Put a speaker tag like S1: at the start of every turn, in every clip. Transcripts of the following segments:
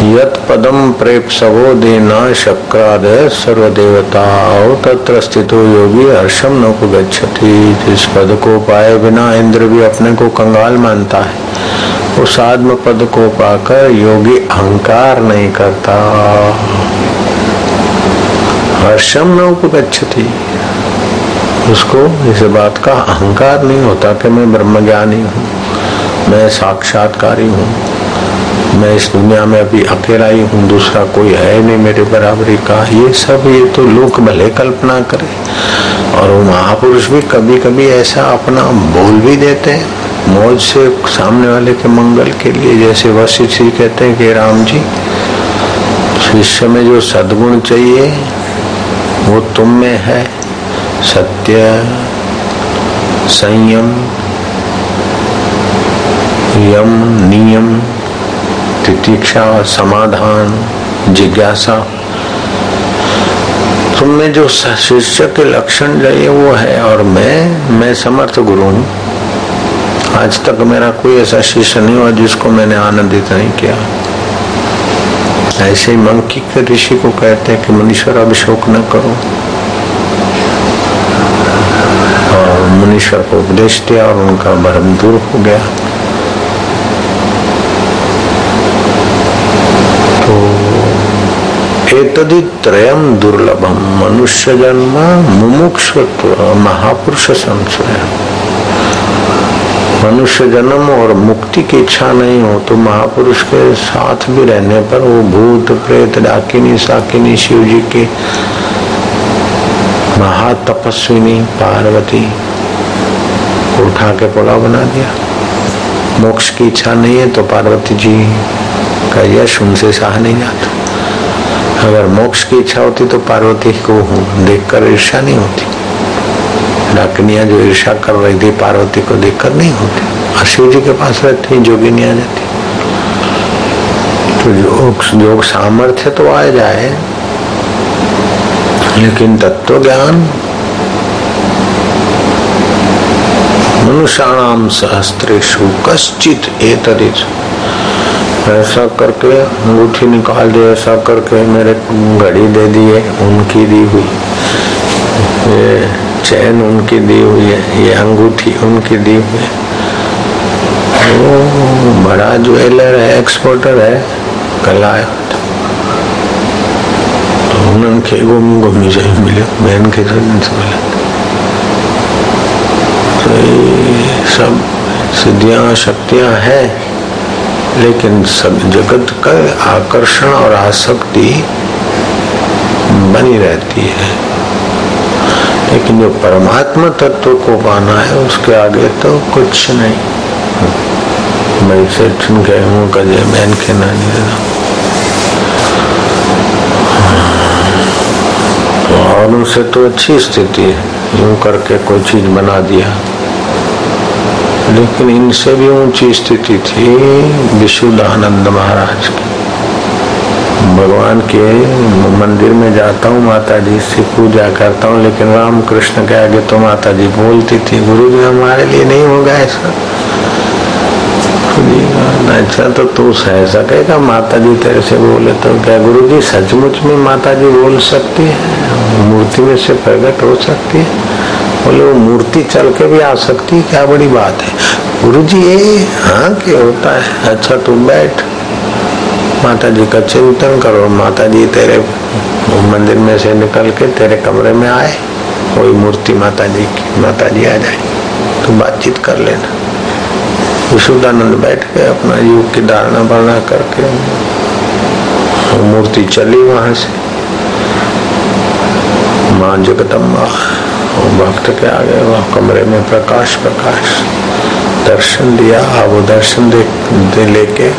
S1: Prep सवो देना शक्राद सर्वदेवता तत्र स्थितो योगी हर्षम न गच्छति जिस पद को पाए बिना इंद्र भी अपने को कंगाल मानता है, उस आत्म पद को पाकर योगी अहंकार नहीं करता। हर्षम न उपगछति उसको इस बात का अहंकार नहीं होता कि मैं ब्रह्मज्ञानी हूँ, मैं साक्षात्कारी हूँ। मैं इस दुनिया में अभी अकेला ही हूँ, दूसरा कोई है नहीं मेरे बराबरी का। ये सब, ये तो लोग भले कल्पना करे, और वो महापुरुष भी कभी कभी ऐसा अपना बोल भी देते हैं, मौज से सामने वाले के मंगल के लिए, जैसे वशिष्ठ जी कहते हैं कि राम जी, शिष्य में जो सदगुण चाहिए, वो तुम में है। सत्य, संयम, यम, नियम तितिक्षा समाधान, जिज्ञासा। तुमने जो शिष्य के लक्षण चाहिए वो है और मैं मैं समर्थ गुरु हूँ। आज तक मेरा कोई ऐसा शिष्य नहीं हुआ जिसको मैंने आनंदित नहीं किया। ऐसे ही मंकी के ऋषि को कहते हैं कि मनुष्य अब शोक न करो। और मुनीश्वर को उपदेश दिया और उनका भरम दूर हो गया। एतदि त्रयम दुर्लभम मनुष्य जन्म मुमुक्षुत्व महापुरुष संशय मनुष्य जन्म और मुक्ति की इच्छा नहीं हो तो महापुरुष के साथ भी रहने पर वो भूत, प्रेत, डाकिनी साकिनी शिव जी की महातपस्विनी, पार्वती उठा के पुलाव बना दिया। मोक्ष की इच्छा नहीं है तो पार्वती जी का यश उनसे सहा नहीं जाता। अगर मोक्ष की इच्छा होती तो पार्वती को देखकर ईर्षा नहीं होती। डाकनिया जो ईर्षा कर रही थी, पार्वती को देखकर नहीं होती। और शिव जी के पास रहती, जोगिनी आ जाती। तो योग योग सामर्थ्य तो आ जाए, लेकिन तत्व ज्ञान मनुष्याणाम सहस्त्रेशु कश्चित एतदित। ऐसा करके अंगूठी निकाल दे ऐसा करके मेरे घड़ी दे दी है उनकी दी हुई। ये चैन उनकी दी हुई है, ये अंगूठी उनकी दी हुई है। वो बड़ा ज्वेलर है एक्सपोर्टर है कला तो उन्हनि खे घुमी घुमी शयूं मिलियो ॿियनि खे तो सब सिद्धियाँ, शक्तियाँ है। लेकिन सब जगत का आकर्षण और आसक्ति बनी रहती है। लेकिन जो परमात्मा तत्व को पाना है, उसके आगे तो कुछ नहीं। मैं से गए हूँ कजे मैन के ना और उनसे तो अच्छी स्थिति है। यूँ करके कोई चीज़ बना दिया। लेकिन इनसे भी ऊँची स्थिति थी विशुद्धानंद महाराज की। भगवान के मंदिर में जाता हूँ माता जी से पूजा करता हूँ, लेकिन राम कृष्ण के आगे तो माता जी बोलती थी गुरु जी हमारे लिए नहीं होगा ऐसा। अच्छा तो तू सह सकेगा माता जी तेरे से बोले तो क्या गुरु जी सचमुच में माता जी बोल सकती है? मूर्ति में से प्रकट हो सकती है? बोले, वो मूर्ति चल के भी आ सकती क्या बड़ी बात है? गुरु जी ये हाँ क्या होता है? अच्छा तुम बैठ। माता जी का चिंतन करो। माता जी तेरे मंदिर में से निकल के तेरे कमरे में आए। कोई मूर्ति माता जी की माता जी आ जाए। तो बातचीत कर लेना। विशुद्धानंद बैठ के अपना युग की धारणा बढ़ना करके। मूर्ति चली वहाँ से। माँ जगदम्बा। भक्त के आगे वह कमरे में प्रकाश प्रकाश। दर्शन दिया अब वो दर्शन दे, दे लेके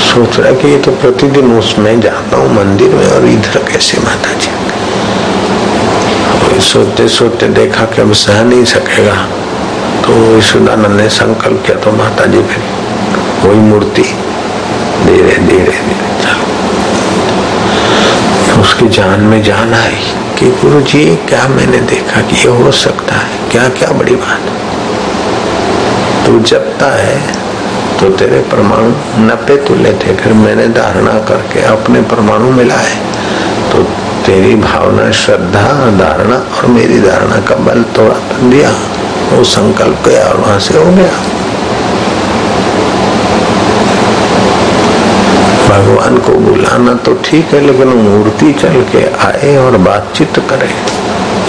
S1: सोच रहा कि ये तो प्रतिदिन उसमें जाता हूँ मंदिर में और इधर कैसे माता जी सोते सोते देखा कि अब सह नहीं सकेगा। तो ईश्वरानंद ने संकल्प किया तो माता जी फिर वही मूर्ति धीरे धीरे धीरे। उसकी जान में जान आई। कि गुरु जी, क्या मैंने देखा कि ये हो सकता है? क्या क्या बड़ी बात? तू जपता है तो तेरे परमाणु नपे तुल्य थे। फिर मैंने धारणा करके अपने परमाणु मिलाए। तो तेरी भावना, श्रद्धा, धारणा और मेरी धारणा का बल तोड़ा दिया। वो संकल्प गया और वहाँ से हो गया। भगवान को बुलाना तो ठीक है, लेकिन मूर्ति चल के आए और बातचीत करे।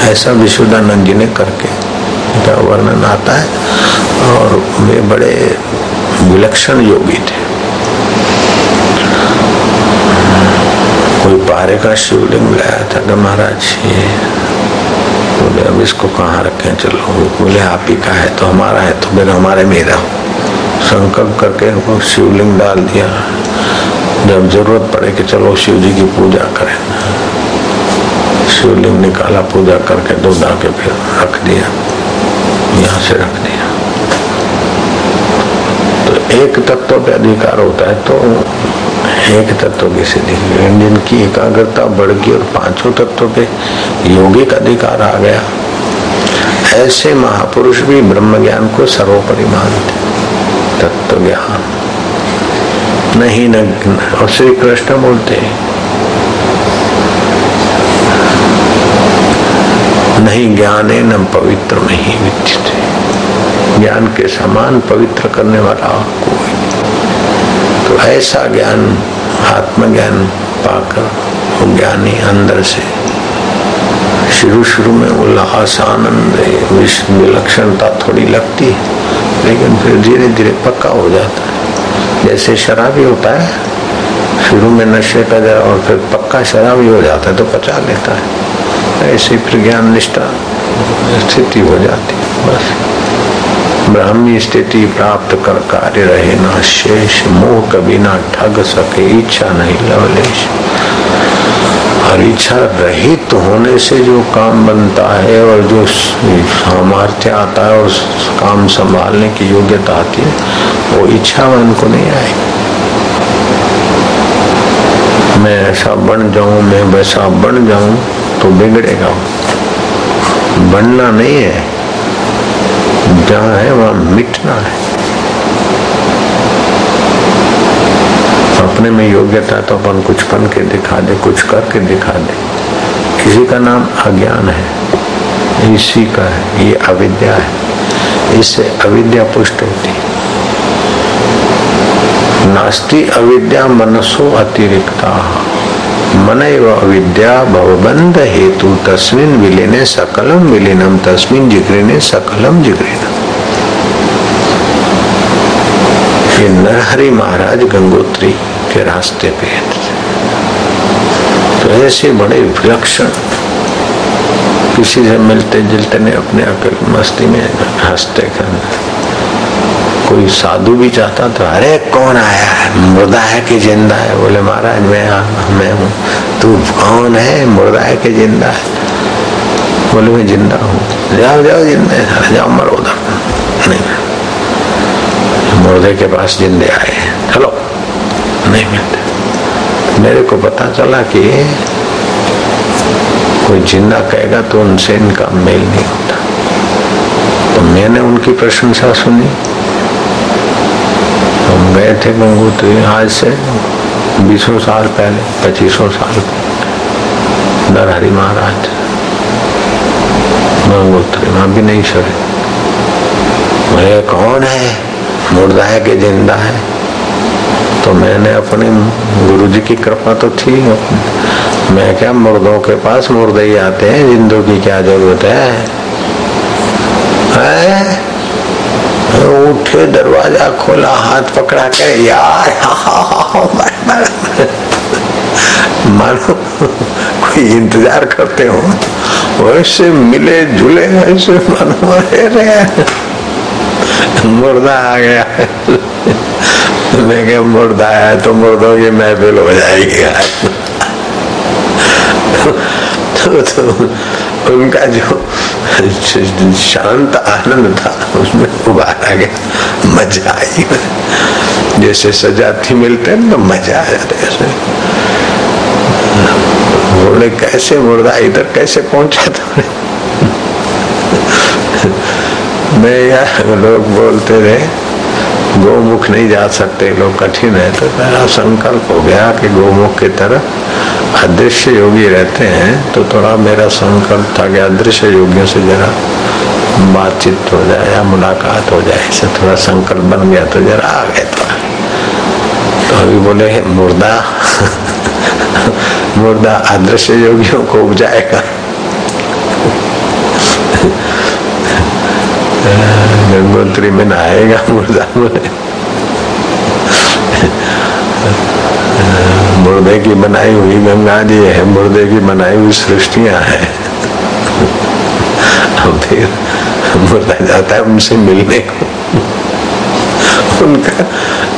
S1: ऐसा विशुद्धानंद जी ने करके का वर्णन आता है और वे बड़े विलक्षण योगी थे। कोई पारे का शिवलिंग लाया था कि महाराज, ये बोले, अब इसको कहाँ रखें? चलो बोले, आप ही का है तो हमारा है तो फिर हमारे मेरा संकल्प करके वो शिवलिंग डाल दिया। जब ज़रूरत पड़े कि चलो शिव जी की पूजा करें। शिवलिंग निकाला, पूजा करके दो के फिर रख दिया। यहाँ से रख दिया। तो एक तत्व पे अधिकार होता है तो एक तत्व की सिद्धि। जिनकी एकाग्रता बढ़ गई और पाँचों तत्व पे योगिक अधिकार आ गया। ऐसे महापुरुष भी ब्रह्म ज्ञान को सर्वोपरि मानते तत्व ज्ञान। नहीं न, और श्री कृष्ण बोलते नहीं ज्ञान है न पवित्र में ही विचित ज्ञान के समान पवित्र करने वाला कोई तो ऐसा ज्ञान, आत्मज्ञान पाकर वो ज्ञानी अंदर से शुरू शुरू में उल्लास आनंद विलक्षणता थोड़ी लगती है, लेकिन फिर धीरे धीरे पक्का हो जाता है। जैसे शराबी होता है, शुरू में नशे का जरा और फिर पक्का शराबी हो जाता है तो पचा लेता है। ऐसी फिर ज्ञान निष्ठा स्थिति हो जाती बस। ब्राह्मी स्थिति प्राप्त कर कार्य रहे ना शेष, मोह कभी ना ठग सके, इच्छा नहीं लवलेश। और इच्छा रहित तो होने से जो काम बनता है और जो सामर्थ्य आता है और काम संभालने की योग्यता आती है वो इच्छावान को नहीं आएगी मैं ऐसा बन जाऊँ, मैं वैसा बन जाऊँ तो बिगड़ेगा बनना नहीं है। जहाँ है, वहाँ मिटना है। अपने में योग्यता तो अपन कुछ बन के दिखा दे, कुछ करके दिखा दे। किसी का नाम अज्ञान है, इसी का है, ये अविद्या है। इससे अविद्या पुष्ट होती नास्ति अविद्या मनसो अतिरिक्ता। मन अविद्या भवबंध हेतु तस्मिन विलीने सकलम विलीनम तस्मिन जिग्रिने सकलम जिग्रिन ये नरहरि महाराज गंगोत्री के रास्ते पे तो ऐसे बड़े विलक्षण किसी से मिलते जुलते ने अपने अकेले मस्ती में हँसते करना कोई साधु भी चाहता तो अरे, कौन आया है? मुर्दा है कि ज़िंदा है? बोले, महाराज, मैं मैं हूँ। तू कौन है? मुर्दा है कि ज़िंदा है? बोले, मैं ज़िंदा हूँ। जाओ जाओ, ज़िंदा, जाओ, मरो नहीं मुर्दे के पास जिंदे आए चलो। नहीं मिलते मेरे को पता चला कि कोई ज़िंदा कहेगा तो उनसे इनका मेल नहीं होता। तो मैंने उनकी प्रशंसा सुनी। गए थे गंगोत्री आज से बीसों साल पहले पच्चीसों साल नरहरि महाराज गंगोत्री वहाँ भी नहीं सड़े बोले कौन है? मुर्दा है कि ज़िंदा है? तो मैंने अपने गुरु जी की कृपा तो थी। मैं क्या मुर्दों के पास मुर्दे ही आते हैं जिंदों की क्या ज़रूरत है, है? उठे दरवाज़ा खोला हाथ पकड़ा कर यार मानो कोई इंतज़ार करते हो वैसे मिले झूले वैसे मानो मुर्दा आ गया। मैं मुर्दा आया तो मुर्दों की महफिल हो जाएगी तो, तो उनका जो शांत आनंद था, उसमें उबार आ गया। मज़ा आई। जैसे सजाती मिलते हैं तो मज़ा आ जाता है बोले, कैसे मुर्दा इधर कैसे पहुँचा था मैं यार, लोग बोलते रहे, गोमुख नहीं जा सकते, लोग कठिन है। तो मेरा संकल्प हो गया कि गोमुख की तरह अदृश्य योगी रहते हैं तो थोड़ा मेरा संकल्प था कि अदृश्य योगियों से जरा बातचीत हो जाए या मुलाकात हो जाए ऐसे थोड़ा संकल्प बन गया तो जरा आ गए थोड़ा। तो अभी बोले मुर्दा मुर्दा, अदृश्य योगियों को उपजाएगा। गंगोत्री में नहाएगा मुर्दा बोले। मुर्दे की बनाई हुई गंगा जी है मुर्दे की बनाई हुई सृष्टियाँ हैं। मुर्दा जाता है उनसे मिलने को। उनका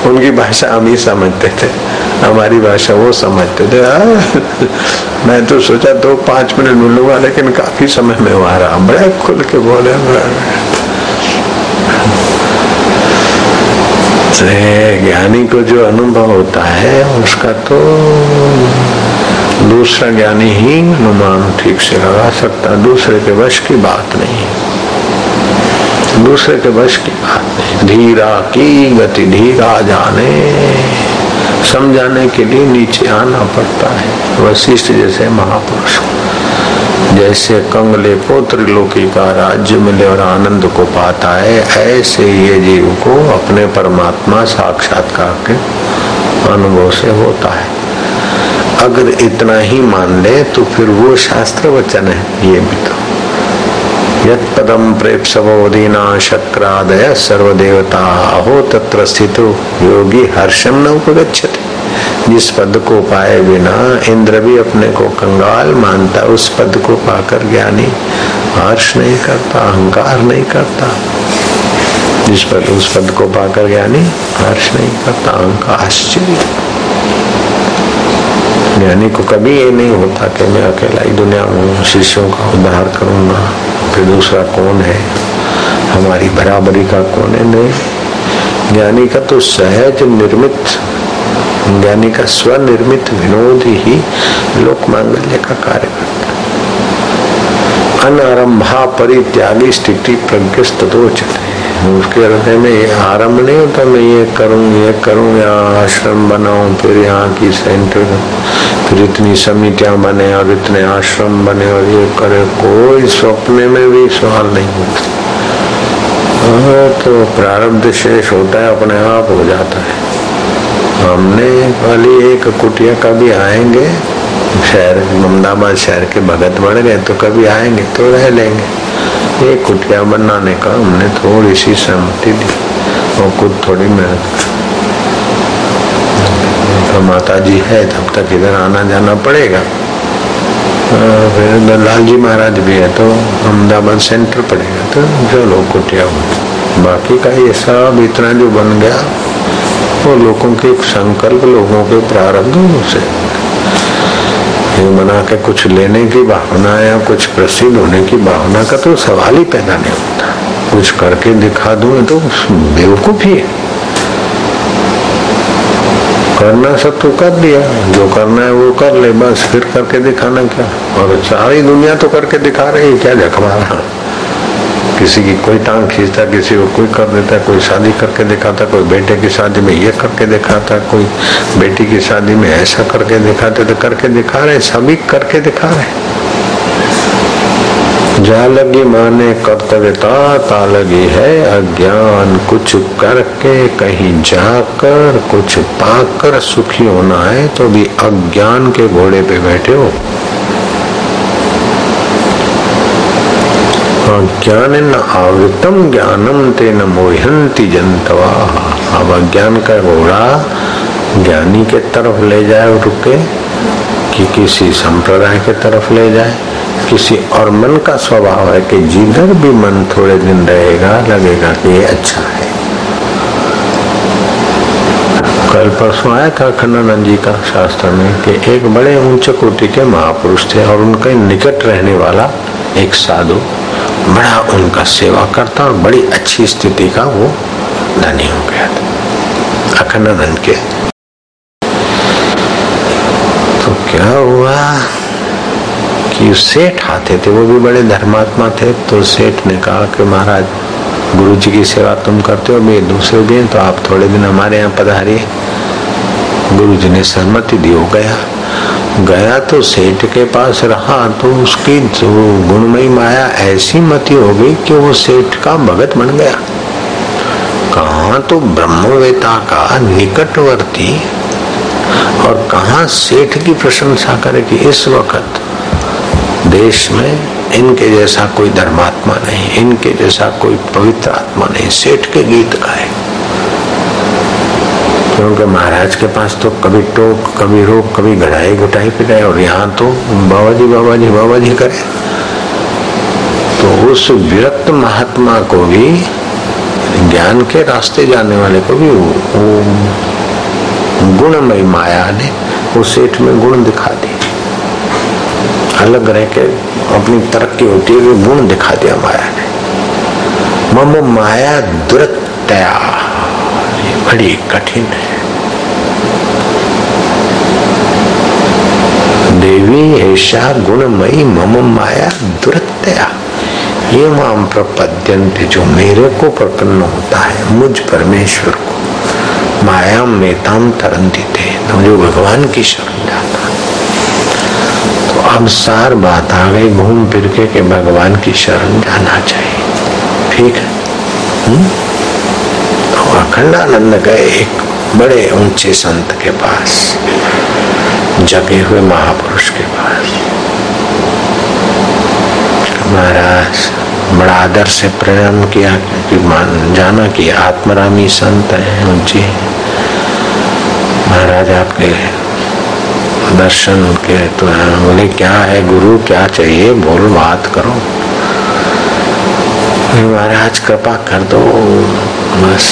S1: उनकी भाषा हम ही समझते थे हमारी भाषा वो समझते थे। आ, मैं तो सोचा दो पाँच मिनट मिलूँगा लेकिन काफ़ी समय में वहाँ रहा। बड़े खुल के बोले ज्ञानी को जो अनुभव होता है, उसका तो दूसरा ज्ञानी ही अनुमान ठीक से लगा सकता दूसरे के वश की बात नहीं दूसरे के वश की बात नहीं। धीरा की गति, धीरा जाने। समझाने के लिए नीचे आना पड़ता है। वशिष्ठ जैसे महापुरुष जैसे कंगले पोत्र लोकी का राज्य मिले और आनंद को पाता है, ऐसे ये जीव को अपने परमात्मा साक्षात्कार के अनुभव से होता है। अगर इतना ही मान ले तो फिर वो शास्त्र वचन है, ये भी तो। यदम प्रेपसवोदीना शक्रादय सर्वदेवता, अहो तत्र स्थित योगी हर्षम न उपगछते जिस पद को पाए बिना इंद्र भी अपने को कंगाल मानता, उस पद को पाकर ज्ञानी हर्ष नहीं करता, अहंकार नहीं करता। जिस पद, उस पद को पाकर ज्ञानी हर्ष नहीं करता, अहंकार, आश्चर्य। ज्ञानी को कभी ये नहीं होता कि मैं अकेला ही दुनिया में शिष्यों का उद्धार करूँगा, फिर दूसरा कौन है? हमारी बराबरी का कौन है? नहीं। ज्ञानी का तो सहज, निर्मित ज्ञानी का स्वनिर्मित विनोद ही लोक मांगल्य का कार्य करता है अनारंभा परित्यागी स्थिति प्रज्ञ चले उसके हृदय में आरंभ नहीं होता, मैं ये करूँ ये करूँ, या आश्रम बनाऊँ, फिर यहाँ की सेंटर फिर इतनी समितियाँ बने और इतने आश्रम बने और ये करे, कोई स्वप्न में भी सवाल नहीं होता। तो प्रारब्ध शेष होता है, अपने आप हो जाता है। हमने वाली एक कुटिया कभी आएँगे, शहर, अहमदाबाद शहर के भगत बढ़ गए तो कभी आएँगे तो रह लेंगे। एक कुटिया बनाने का हमने थोड़ी सी सहमति दी और खुद थोड़ी मेहनत तो माता जी है, तब तक इधर आना जाना पड़ेगा। फिर लाल जी महाराज भी है तो अहमदाबाद सेंटर पड़ेगा तो जो लोग कुटिया बाकी का ये सब इतना जो बन गया वो लोगों के संकल्प लोगों के प्रारंभ से। ये मना के कुछ लेने की भावना या कुछ प्रसिद्ध होने की भावना का तो सवाल ही पैदा नहीं होता। कुछ करके दिखा दू तो बेवकूफ़ी है। करना सब तो कर दिया, जो करना है वो कर ले, बस फिर करके दिखाना क्या? और सारी दुनिया तो करके दिखा रही है, क्या जखमा रहा किसी की कोई टांग खींचता, किसी को कोई कर देता, कोई शादी करके दिखाता, कोई बेटे की शादी में ये करके दिखाता, कोई बेटी की शादी में ऐसा करके दिखाते तो करके दिखा रहे सभी करके दिखा रहे जा लगी माने कर्तव्यता ता लगी है अज्ञान, कुछ करके कहीं जाकर, कुछ पाकर सुखी होना है तो भी अज्ञान के घोड़े पे बैठे हो। ज्ञान न आवृतम ज्ञानम तेन मोहंती जनतवा। अब अज्ञान का घोड़ा ज्ञानी के तरफ़ ले जाए रुके कि किसी संप्रदाय के तरफ़ ले जाए, किसी और मन का स्वभाव है कि जिधर भी मन थोड़े दिन रहेगा, लगेगा कि ये अच्छा है। कल परसों आया था खन्नानंद जी का शास्त्र में कि एक बड़े ऊँचे कोटि के महापुरुष थे और उनके निकट रहने वाला एक साधु बड़ा उनका सेवा करता और बड़ी अच्छी स्थिति का वो धनी हो गया था। अखंडानंद के। तो क्या हुआ कि सेठ आते थे, वो भी बड़े धर्मात्मा थे तो सेठ ने कहा कि महाराज गुरु जी की सेवा तुम करते हो, मैं दूसरे भी तो आप थोड़े दिन हमारे यहाँ पधारिए। गुरु जी ने सहमति दी हो गया। गया तो सेठ के पास रहा तो उसकी गुणमयी माया ऐसी मती हो गई कि वो सेठ का भगत बन गया। कहा तो ब्रह्मवेता का निकटवर्ती और कहा सेठ की प्रशंसा करे कि इस वक्त देश में इनके जैसा कोई धर्मात्मा नहीं, इनके जैसा कोई पवित्र आत्मा नहीं, सेठ के गीत गाए। क्योंकि महाराज के पास तो कभी टोक, कभी रोक, कभी घड़ाई घुटाई पिटाई, और यहाँ तो बाबा जी बाबा जी बाबा जी करे। तो उस विरक्त महात्मा को भी, ज्ञान के रास्ते जाने वाले को भी गुणमय माया ने उस सेठ में गुण दिखा दी अलग रह के अपनी तरक्की होती है गुण दिखा दिया माया ने। मम माया दुरतया, बड़ी कठिन है। देवी ऐसा गुणमयी मम माया दुरतया। ये माम प्रपद्यंत जो मेरे को प्रपन्न होता है मुझ परमेश्वर को। माया में ताम तरंती थे तो जो भगवान की शरण जाता तो अब सार बात आ गई घूम फिर के, के भगवान की शरण जाना चाहिए। ठीक है? हम्म? अखंडानंद गए एक बड़े ऊँचे संत के पास। जगे हुए महापुरुष के पास। महाराज, बड़ा आदर से प्रणाम किया, क्योंकि मान, जाना कि आत्मरामी संत है ऊँचे महाराज, आपके दर्शन के तो बोले, क्या है गुरु? क्या चाहिए? बोल, बात करो। महाराज, कृपा कर दो, बस।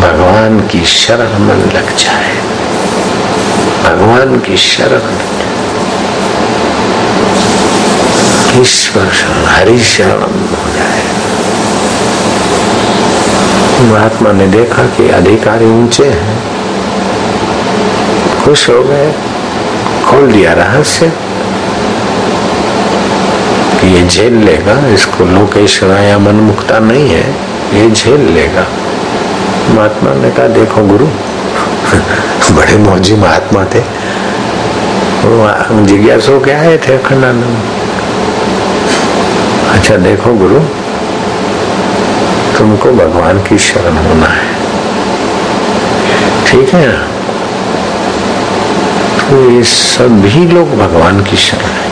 S1: भगवान की शरण मन लग जाए। भगवान की शरण ईश्वर शरण, हरि शरण हो जाए। महात्मा ने देखा कि अधिकारी ऊँचे हैं। खुश हो गए। खोल दिया रहस्य। ये झेल लेगा, इसको लोकेश या मन मुक्ता नहीं है, ये झेल लेगा। महात्मा ने कहा, देखो गुरु, बड़े मौजी महात्मा थे। जिज्ञासु के आए थे अखंडानंद अच्छा देखो गुरु, तुमको भगवान की शरण होना है। ठीक है ना? तो ये सभी लोग भगवान की शरण है।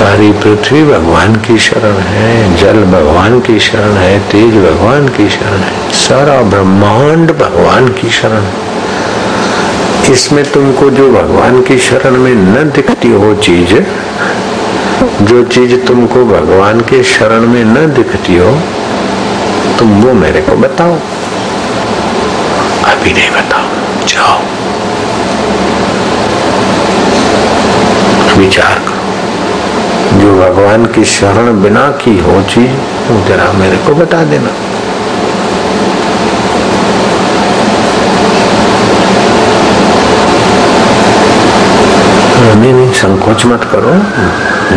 S1: सारी पृथ्वी भगवान की शरण है, जल भगवान की शरण है, तेज भगवान की शरण है, सारा ब्रह्मांड भगवान की शरण इसमें तुमको जो भगवान की शरण में न दिखती हो चीज़, जो चीज़ तुमको भगवान के शरण में न दिखती हो, तुम वो मेरे को बताओ। अभी नहीं बताओ, जाओ। विचार करो। जो भगवान की शरण बिना की हो चीज़ जरा मेरे को बता देना। नहीं नहीं, संकोच मत करो,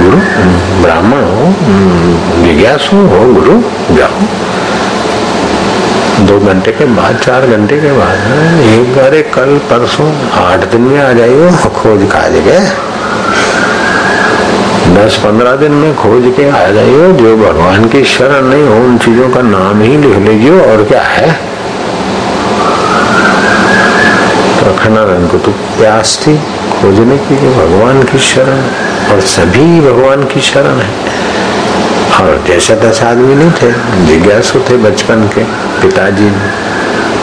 S1: गुरु, ब्राह्मण हो, जिज्ञासु हो, गुरु, जाओ। दो घंटे के बाद, चार घंटे के बाद, एक बारे कल, परसों, आठ दिन में आ जाइयो, खोज काज गए दस पंद्रह दिन में खोज के आ जाइयो, जो भगवान की शरण नहीं हो, उन चीज़ों का नाम ही लिख लीजिए और क्या है? तो तो प्यास थी खोजने की भगवान की शरण, और सभी भगवान की शरण है। और जैसा दस आदमी नहीं थे, जिज्ञासु थे बचपन के पिताजी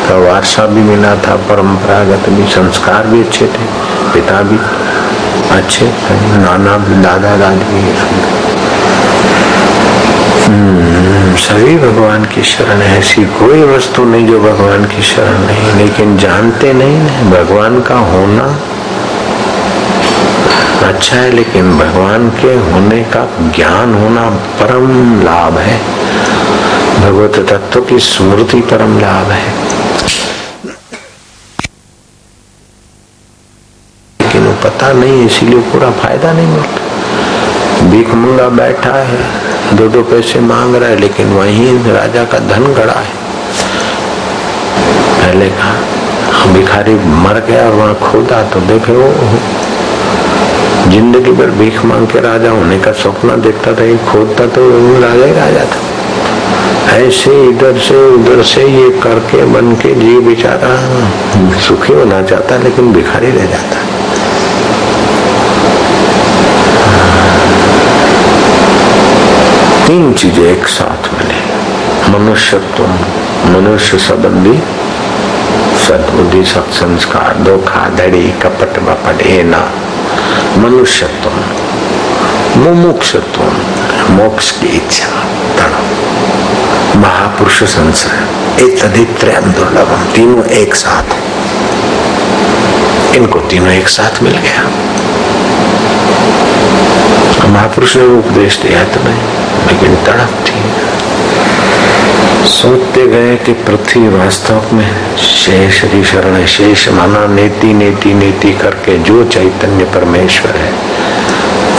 S1: का वारसा भी मिला था, परंपरागत भी, संस्कार भी अच्छे थे, पिता भी। अच्छे नाना दादा दादी। हम्म, सभी भगवान की शरण है। ऐसी कोई वस्तु नहीं जो भगवान की शरण नहीं लेकिन जानते नहीं भगवान का होना। अच्छा है लेकिन भगवान के होने का ज्ञान होना परम लाभ है। भगवत तत्व की स्मृति परम लाभ है। पता नहीं, इसीलिए पूरा फ़ायदा नहीं मिलता। भीख मंगा बैठा है, दो दो पैसे मांग रहा है, लेकिन वहीं राजा का धन गड़ा है। पहले कहा भिखारी मर गया और वहाँ खोदा तो देखे वो ज़िंदगी भर भीख मांग के राजा होने का सपना देखता था खोदता तो राजा ही राजा था। ऐसे इधर से उधर से ये करके बन के जी बेचारा सुखी होना चाहता, लेकिन भिखारी रह जाता। तीन चीज़ें एक साथ मिले। मनुष्यत्व, मनुष्य संबंधी, सदबुद्धि, सत्संस्कार, धोखा, धड़ी, कपट, बपट ना मनुष्यत्व, मुमुक्षत्व, मोक्ष की इच्छा तड़प महापुरुष संसार इतदित्र दुर्लभम तीनों एक साथ। इनको तीनों एक साथ मिल गया। महापुरुष ने उपदेश दिया तो नहीं लेकिन तड़प थी। सोचते गए कि पृथ्वी वास्तव में शेष की शरण शेष माना नेति नेति नेति करके जो चैतन्य परमेश्वर है,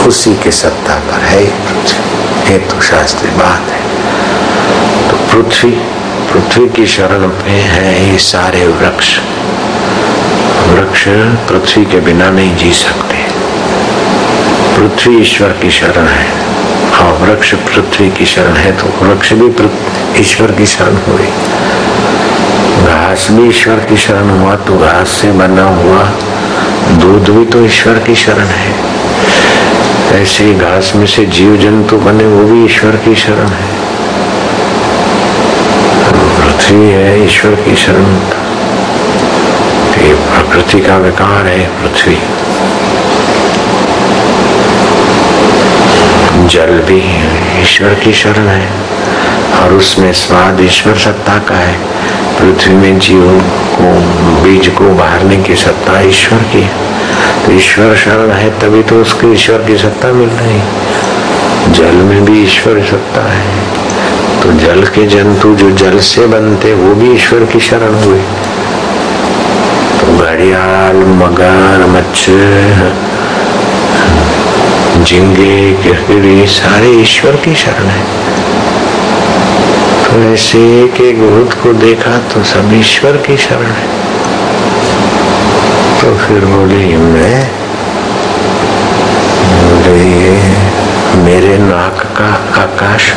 S1: उसी के सत्ता पर है। ये तो शास्त्री बात है। तो पृथ्वी पृथ्वी की शरण पे है ये सारे वृक्ष। वृक्ष पृथ्वी के बिना नहीं जी सकते। पृथ्वी ईश्वर की शरण है। वृक्ष पृथ्वी की शरण है तो वृक्ष भी ईश्वर की शरण हुई घास भी ईश्वर की शरण हुआ तो घास से बना हुआ दूध भी तो ईश्वर की शरण है। ऐसे ही घास में से जीव जंतु बने, वो भी ईश्वर की शरण है। पृथ्वी है ईश्वर की शरण। ये प्रकृति का विकार है पृथ्वी। जल भी ईश्वर की शरण है और उसमें स्वाद ईश्वर सत्ता का है। पृथ्वी में जीव को, बीज को उभारने की सत्ता ईश्वर की है। तो ईश्वर शरण है, तभी तो उसको ईश्वर की सत्ता मिल रही। जल में भी ईश्वर सत्ता है। तो जल के जंतु जो जल से बनते, वो भी ईश्वर की शरण हुए। तो घड़ियाल, मगर, मच्छर झिंगे गिरगिरी सारे ईश्वर की शरण है। तो ऐसे एक एक भूत को देखा तो सब ईश्वर की शरण है। तो फिर बोले मैं बोले, ये मेरे नाक का आकाश,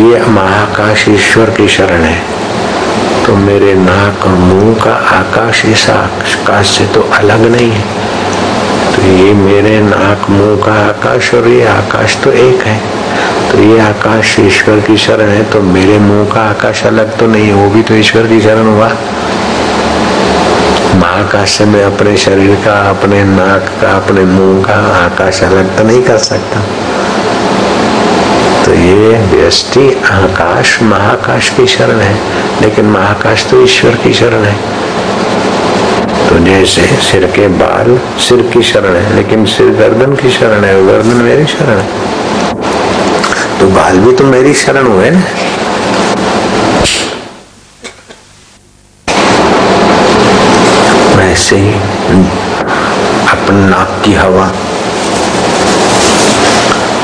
S1: ये महाकाश ईश्वर की शरण है। तो मेरे नाक और मुँह का आकाश इस आकाश से तो अलग नहीं है। ये मेरे नाक, मुँह का आकाश और ये आकाश तो एक है। तो ये आकाश ईश्वर की शरण है तो मेरे मुँह का आकाश अलग तो नहीं है, वो भी तो ईश्वर की शरण हुआ। महाकाश से मैं अपने शरीर का, अपने नाक का, अपने मुँह का आकाश अलग तो नहीं कर सकता। तो ये व्यष्टि आकाश, महाकाश की शरण है, लेकिन महाकाश तो ईश्वर की शरण है। तो जैसे सिर के बाल सिर की शरण है, लेकिन सिर गर्दन की शरण है, गर्दन मेरी शरण है। तो बाल भी तो मेरी शरण हुए ना। वैसे ही अपने नाक की हवा,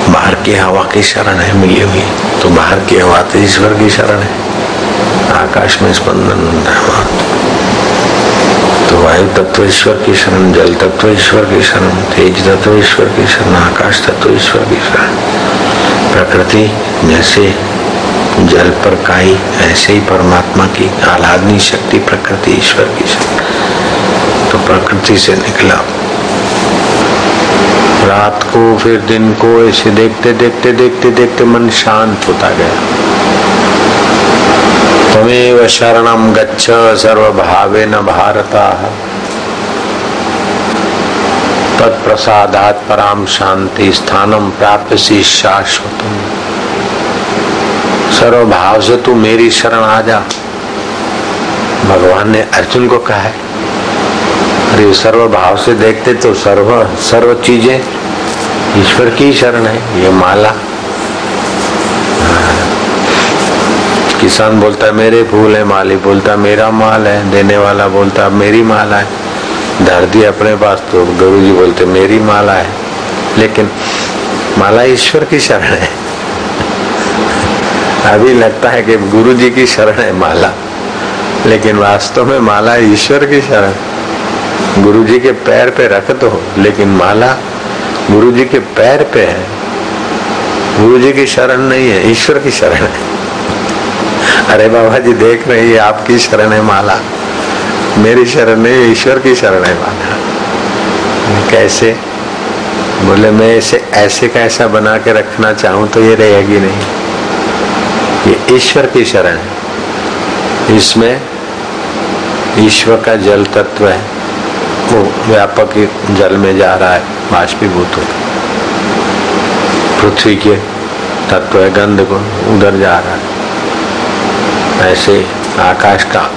S1: बाहर की हवा की शरण है, मिली हुई। तो बाहर की हवा तो ईश्वर की शरण है। आकाश में स्पंदन हवा वायु तत्व ईश्वर की शरण जल तत्व ईश्वर की शरण तेज तत्व ईश्वर की शरण आकाश तत्व ईश्वर की शरण। प्रकृति जैसे जल पर काई, ऐसे ही परमात्मा की आह्लादनी शक्ति प्रकृति ईश्वर की शक्ति। तो प्रकृति से निकला। रात को, फिर दिन को, ऐसे देखते देखते देखते देखते मन शांत होता गया। तमेव शरणम गच्छ सर्वभावे न भारता। तत्प्रसादात पराम शांति स्थानम शाश्वत सर्व भाव से तू मेरी शरण आ जा। भगवान ने अर्जुन को कहा है, अरे सर्व भाव से देखते तो सर्व सर्व चीज़ें ईश्वर की शरण है, ये माला किसान बोलता है, मेरे फूल है माली बोलता मेरा माल है, देने वाला बोलता मेरी माला है धर दी अपने पास तो गुरु जी बोलते मेरी माला है लेकिन माला ईश्वर की शरण है। अभी लगता है कि गुरु जी की शरण है माला, लेकिन वास्तव में माला ईश्वर की शरण। गुरु जी के पैर पे रख दो, लेकिन माला गुरु जी के पैर पे है। गुरु जी की शरण नहीं है, ईश्वर की शरण है। अरे बाबा जी, देख रहे हैं आपकी शरण है माला। मेरी शरण नहीं ईश्वर की शरण है माला। कैसे? बोले, मैं इसे ऐसे का ऐसा बना के रखना चाहूँ तो ये रहेगी नहीं। ये ईश्वर की शरण है। इसमें ईश्वर का जल तत्व है। वो व्यापक जल में जा रहा है, बाष्पीभूत हो पृथ्वी के तत्व है, गंध को उधर जा रहा है। ऐसे आकाश का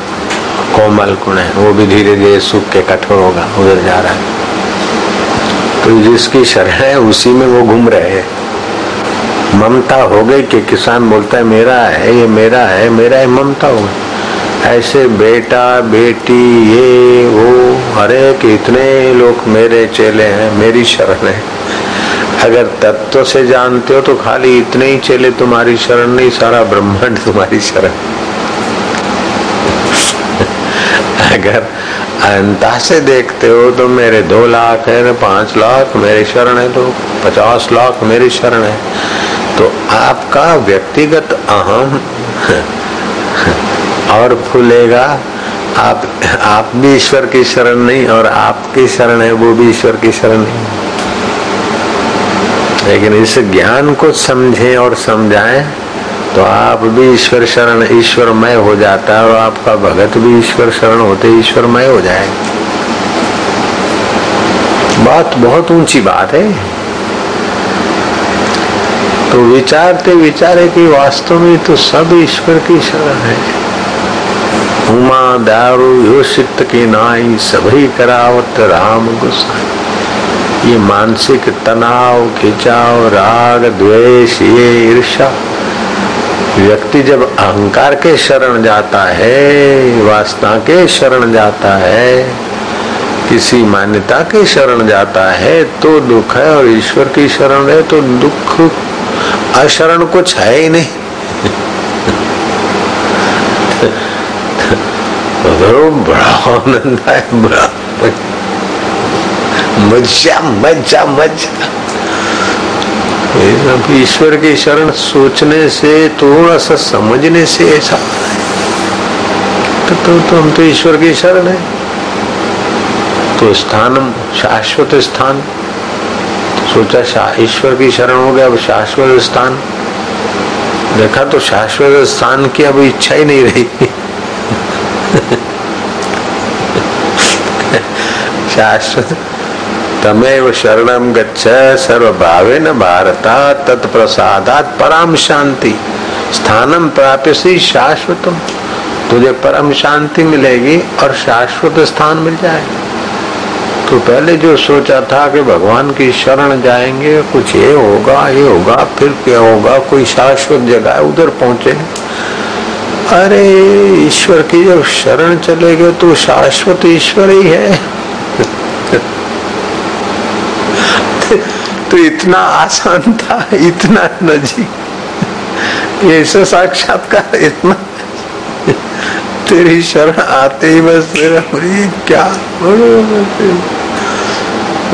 S1: कोमल गुण है, वो भी धीरे धीरे सूख के कठोर होगा, उधर जा रहा है। तो जिसकी शरण है, उसी में वो घूम रहे हैं। ममता हो गई कि किसान बोलता है, मेरा है, ये मेरा है मेरा है, ममता हो गई। ऐसे बेटा, बेटी, ये, वो, अरे कि इतने लोग मेरे चेले हैं, मेरी शरण है। अगर तत्व से जानते हो तो खाली इतने ही चेले, तुम्हारी शरण नहीं, सारा ब्रह्मांड तुम्हारी शरण अगर अनता से देखते हो तो मेरे दो लाख है पाँच लाख, मेरी शरण है तो पचास लाख, मेरी शरण है। तो आपका व्यक्तिगत अहम और फूलेगा आप आप भी ईश्वर की शरण नहीं, और आपकी शरण है, वो भी ईश्वर की शरण नहीं लेकिन इस ज्ञान को समझें और समझाएँ। तो आप भी ईश्वर शरण, ईश्वरमय हो जाता है और आपका भगत भी ईश्वर शरण होते ईश्वरमय हो जाए। बात बहुत ऊँची बात है। तो विचारते विचारे कि वास्तव में तो सब ईश्वर की शरण है। उमा, दारू यो सिद्ध की नाई सभी करावत, राम गुस्सा ये मानसिक तनाव, खिंचाव, राग, द्वेष, ये ईर्षा व्यक्ति जब अहंकार के शरण जाता है, वासना के शरण जाता है, किसी मान्यता के शरण जाता है तो दुख है और ईश्वर की शरण है तो दुख अशरण कुछ है ही नहीं। तो बड़ा आनंद है बड़ा मज़ा मज़ा मज़ा ईश्वर की शरण सोचने से थोड़ा सा समझने से ऐसा। तो, तो, तो हम तो ईश्वर की शरण है। तो स्थान शाश्वत स्थान। सोचा ईश्वर की शरण हो गया अब शाश्वत स्थान। देखा तो शाश्वत स्थान की अब इच्छा ही नहीं रही। शाश्वत तमेव शरणम गच्छ सर्वभावे न भारत तत्प्रसादात परम शांति स्थानम प्राप्य से शाश्वतम। तुझे परम शांति मिलेगी और शाश्वत स्थान मिल जाएगा। तो पहले जो सोचा था कि भगवान की शरण जाएँगे, कुछ ये होगा ये होगा, फिर क्या होगा, कोई शाश्वत जगह उधर पहुँचे अरे ईश्वर की जब शरण चले गए तो शाश्वत ईश्वर ही है। तो इतना आसान था, इतना नजीक। ऐसा साक्षात्कार, इतना। तेरी शरण आते ही बस मेरा क्या?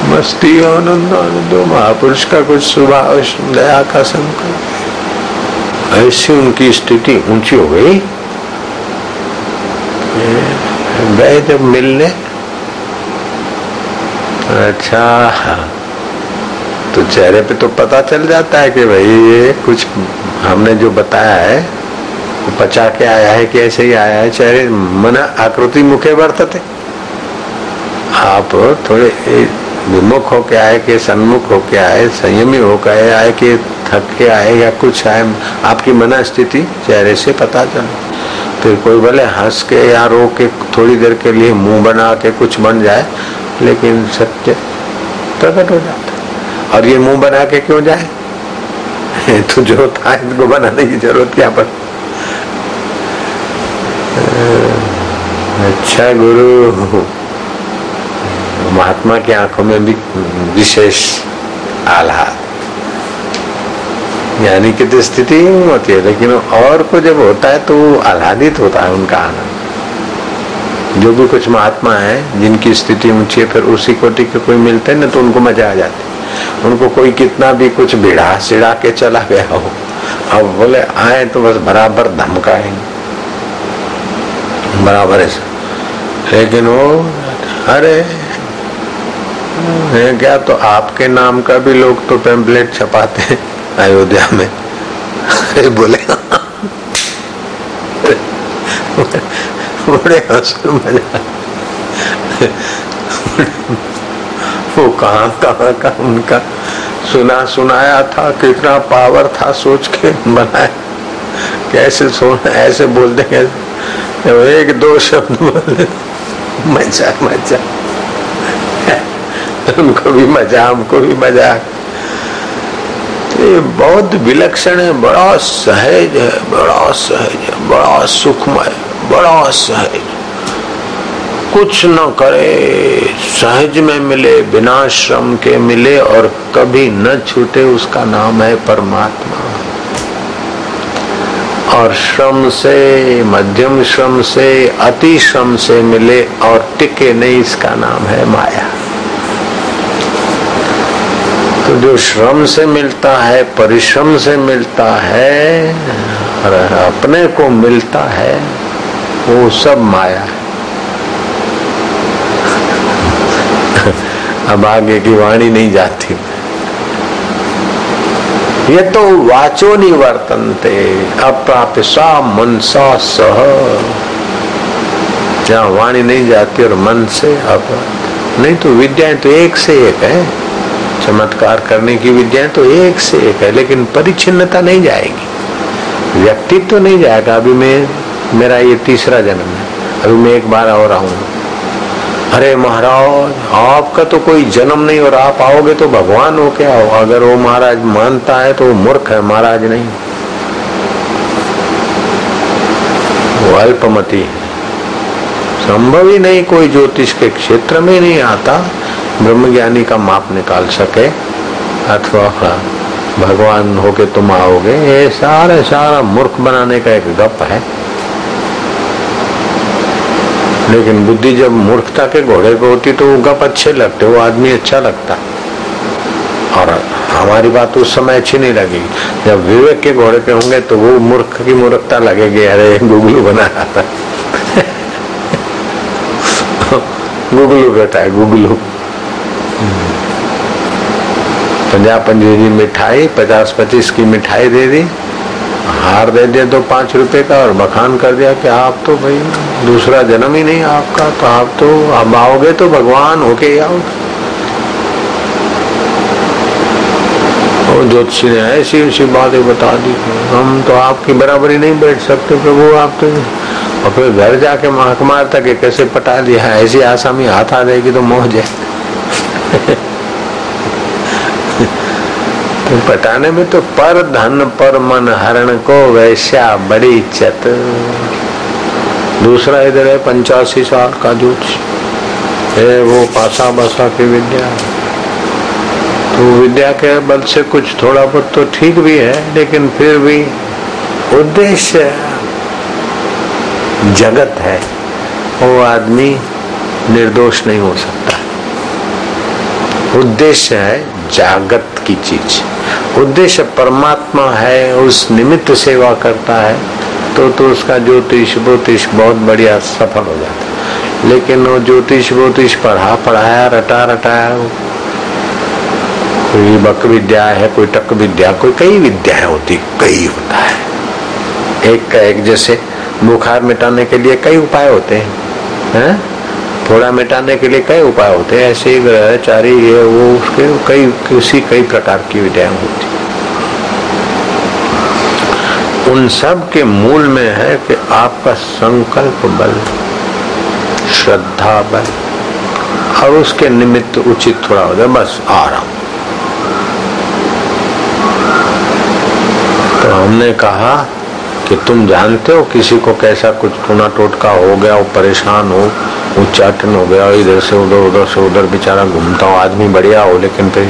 S1: मस्ती, आनंद आनंद, महापुरुष का कुछ स्वभाव दया का संकल्प। ऐसी उनकी स्थिति ऊँची हो गई? गए जब मिलने अच्छा। तो चेहरे पे तो पता चल जाता है कि भाई ये कुछ हमने जो बताया है, वो पचा के आया है कि ऐसे ही आया है चेहरे, मन आकृति मुखे वर्तते। आप थोड़े विमुख होके आए कि सन्मुख होके आए, संयमी होकर आए कि थक के आए या कुछ आए, आपकी मना स्थिति चेहरे से पता चले। फिर कोई बोले हंस के या रो के थोड़ी देर के लिए मुँह बना के कुछ बन जाए, लेकिन सत्य प्रकट हो जाता और ये मुँह बना के क्यों जाए? तो जो था, इनको बनाने की ज़रूरत क्या पड़ अच्छा गुरु। महात्मा की आँखों में भी विशेष आह्लाद। यानी की तो स्थिति होती है, लेकिन और को जब होता है तो आह्लादित होता है उनका आनंद। जो भी कुछ महात्मा है, जिनकी स्थिति ऊँची है, फिर उसी कोटि के कोई मिलते हैं, ना तो उनको मज़ा आ जाती उनको कोई कितना भी कुछ भिड़ा सिड़ा के चला गया हो। अब बोले, आए तो बस बराबर धमकाएँगे बराबर है लेकिन वो, अरे है क्या तो आपके नाम का भी लोग तो पेम्पलेट छपाते हैं अयोध्या में। बोले बड़े हंसू मज़ा वो कहाँ कहाँ का उनका सुना, सुनाया था, कितना पावर था सोच के बनाए कैसे सुना, ऐसे बोल देंगे। एक, दो शब्द बोले, मज़ा मज़ा। उनको भी मज़ा, हमको भी मज़ा। ये बहुत विलक्षण है, बड़ा सहज है, बड़ा सहज है, बड़ा सुखमय, बड़ा सहज। कुछ न करे, सहज में मिले, बिना श्रम के मिले और कभी न छूटे उसका नाम है परमात्मा। और श्रम से, मध्यम श्रम से, अति श्रम से मिले और टिके नहीं इसका नाम है माया। तो जो श्रम से मिलता है, परिश्रम से मिलता है, और अपने को मिलता है, वो सब माया है। अब आगे की वाणी नहीं जाती। ये तो वाचो निवर्तनते अप्राप्य सा सह। जहाँ वाणी नहीं जाती और मन से अब नहीं तो विद्याएँ तो एक से एक है। चमत्कार करने की विद्याएँ तो एक से एक है, लेकिन परिचिन्नता नहीं जाएगी। व्यक्तित्व तो नहीं जाएगा। अभी मैं, मेरा ये तीसरा जन्म है। अभी मैं एक बार और आऊँगा। अरे महाराज, आपका तो कोई जन्म नहीं और आप आओगे तो भगवान हो क्या? हो अगर वो महाराज मानता है तो वो मूर्ख है, महाराज नहीं। वो अल्पमती है। संभव ही नहीं कोई ज्योतिष के क्षेत्र में नहीं आता, ब्रह्मज्ञानी का माप निकाल सके, अथवा भगवान होके तुम आओगे, ये सारा सारा मूर्ख बनाने का एक गप है। लेकिन बुद्धि जब मूर्खता के घोड़े पे होती तो वो गप अच्छे लगते, वो आदमी अच्छा लगता। और हमारी बात उस समय अच्छी नहीं लगेगी जब विवेक के घोड़े पे होंगे तो वो मूर्ख की मूर्खता लगेगी, अरे गुगलू बना रहा था। गुगलू बेटा है, गुगलू। पंजाब पंजी मिठाई, पचास पच्चीस की मिठाई दे दी। हार दे दिया तो पाँच रुपए का और बखान कर दिया कि आप तो भाई दूसरा जन्म ही नहीं आपका तो आप तो अब आओगे तो भगवान होके ही आओगे। ज्योतिषी ने ऐसी ऐसी बातें बता दी हम तो आपकी बराबरी नहीं बैठ सकते प्रभु, आप तो और फिर घर जाके माक मारता कि कैसे पटा दिया ऐसी आसामी हाथ आ जाएगी तो मोह जाए पटाने में तो पर धन, पर मन हरण को वैश्या बड़ी चत। दूसरा इधर है पंचासी साल का ज्योतिष। है वो पासा बसा की विद्या। तो विद्या के बल से कुछ थोड़ा बहुत तो ठीक भी है, लेकिन फिर भी उद्देश्य जगत है। वो आदमी निर्दोष नहीं हो सकता। उद्देश्य है जागत की चीज़। उद्देश्य परमात्मा है, उस निमित्त सेवा करता है तो तो उसका ज्योतिष ज्योतिष बहुत बढ़िया सफल हो जाता लेकिन वो ज्योतिष ज्योतिष पढ़ा, पढ़ाया, रटा, रटाया, कोई बक विद्या है, कोई टक विद्या, कोई कई विद्याएँ होती, कई होता है। एक का एक जैसे बुखार मिटाने के लिए कई उपाय होते हैं, है? थोड़ा मिटाने के लिए कई उपाय होते हैं, ऐसे ग्रह, चारी, ये, वो, उसके कई, किसी कई प्रकार की विद्याएँ होती उन सब के मूल में है कि आपका संकल्प बल, श्रद्धा बल, और उसके निमित्त उचित थोड़ा हो जाए, बस आ रहा हूँ तो हमने कहा कि तुम जानते हो किसी को कैसा कुछ टूना टोटका हो गया, वो परेशान हो उच्चाटन हो गया, इधर से उधर उधर से उधर, बेचारा घूमता हो, आदमी बढ़िया हो, लेकिन फिर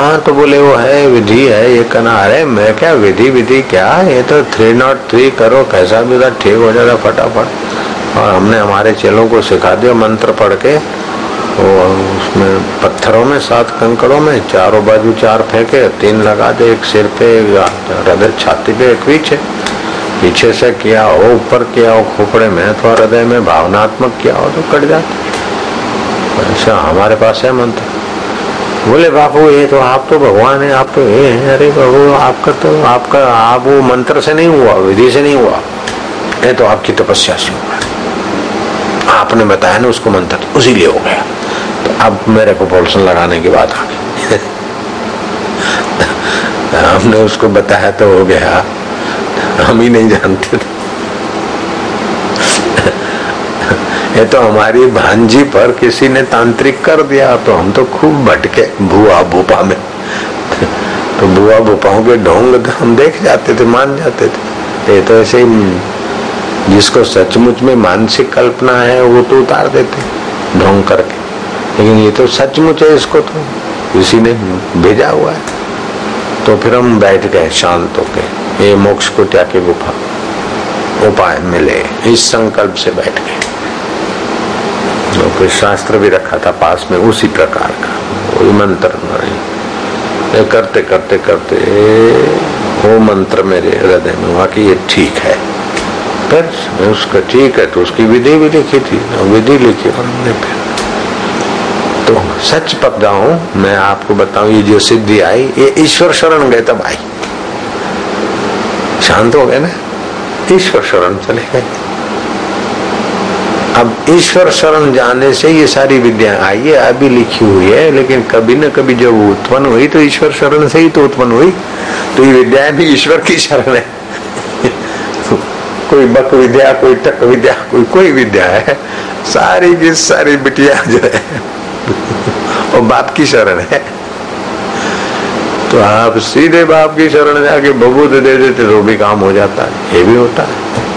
S1: हाँ तो बोले, वो है, विधि है, ये करना अरे मैं क्या विधि विधि क्या ये तो थ्री नॉट थ्री करो, कैसा भी था, ठीक हो जाएगा फटाफट। और हमने हमारे चेलों को सिखा दिया मंत्र पढ़ के। वो उसमें पत्थरों में, सात कंकड़ों में, चारों बाजू चार फेंके, तीन लगा दे, एक सिर पे हृदय, छाती पे, एक पीछे। पीछे से किया हो, ऊपर किया हो, खोपड़े में, अथवा हृदय में, भावनात्मक किया हो तो कट जाता। ऐसा हमारे पास है मंत्र। बोले बापू ये तो आप तो भगवान है, आप तो ये है। अरे बाबू, आपका तो आपका, आप वो मंत्र से नहीं हुआ, विधि से नहीं हुआ। ये तो आपकी तपस्या से हुआ। आपने बताया ना उसको मंत्र उसी लिए हो गया। तो अब मेरे को पोल्सन लगाने की बात आ गई। हमने उसको बताया तो हो गया। हम ही नहीं जानते थे। ये तो हमारी भांजी पर किसी ने तांत्रिक कर दिया तो हम तो खूब भटके भुआ भूपा में। तो बुआ भूपाओं के ढोंग तो हम देख जाते थे, मान जाते थे। ये तो ऐसे ही जिसको सचमुच में मानसिक कल्पना है, वो तो उतार देते ढोंग करके। लेकिन ये तो सचमुच है, इसको तो किसी ने भेजा हुआ है। तो फिर हम बैठ गए शांत होके। ये मोक्ष को त्याग गुफा उपाय मिले, इस संकल्प से बैठ गए। कोई शास्त्र भी रखा था पास में, उसी प्रकार का। वही मंत्र नहीं करते करते करते, वो मंत्र मेरे हृदय में हुआ कि ये ठीक है। फिर उसका ठीक है तो उसकी विधि भी लिखी थी विधि लिखी और हमने फिर तो सच पकड़ाऊ, मैं आपको बताऊँ, ये जो सिद्धि आई, ये ईश्वर शरण गए, तब आई। शांत हो गए ना? ईश्वर शरण चले गए। अब ईश्वर शरण जाने से ये सारी विद्या आई है, अभी लिखी हुई है, लेकिन कभी न कभी जब उत्पन्न हुई तो ईश्वर शरण से ही तो उत्पन्न हुई। तो ये विद्या भी ईश्वर की शरण है। कोई बक विद्या, कोई टक विद्या, कोई कोई विद्या है। सारी की सारी बिटिया जो है, वो बाप की शरण है। तो आप सीधे बाप की शरण जाके बबूत दे देते तो भी काम हो जाता है। ये भी होता है।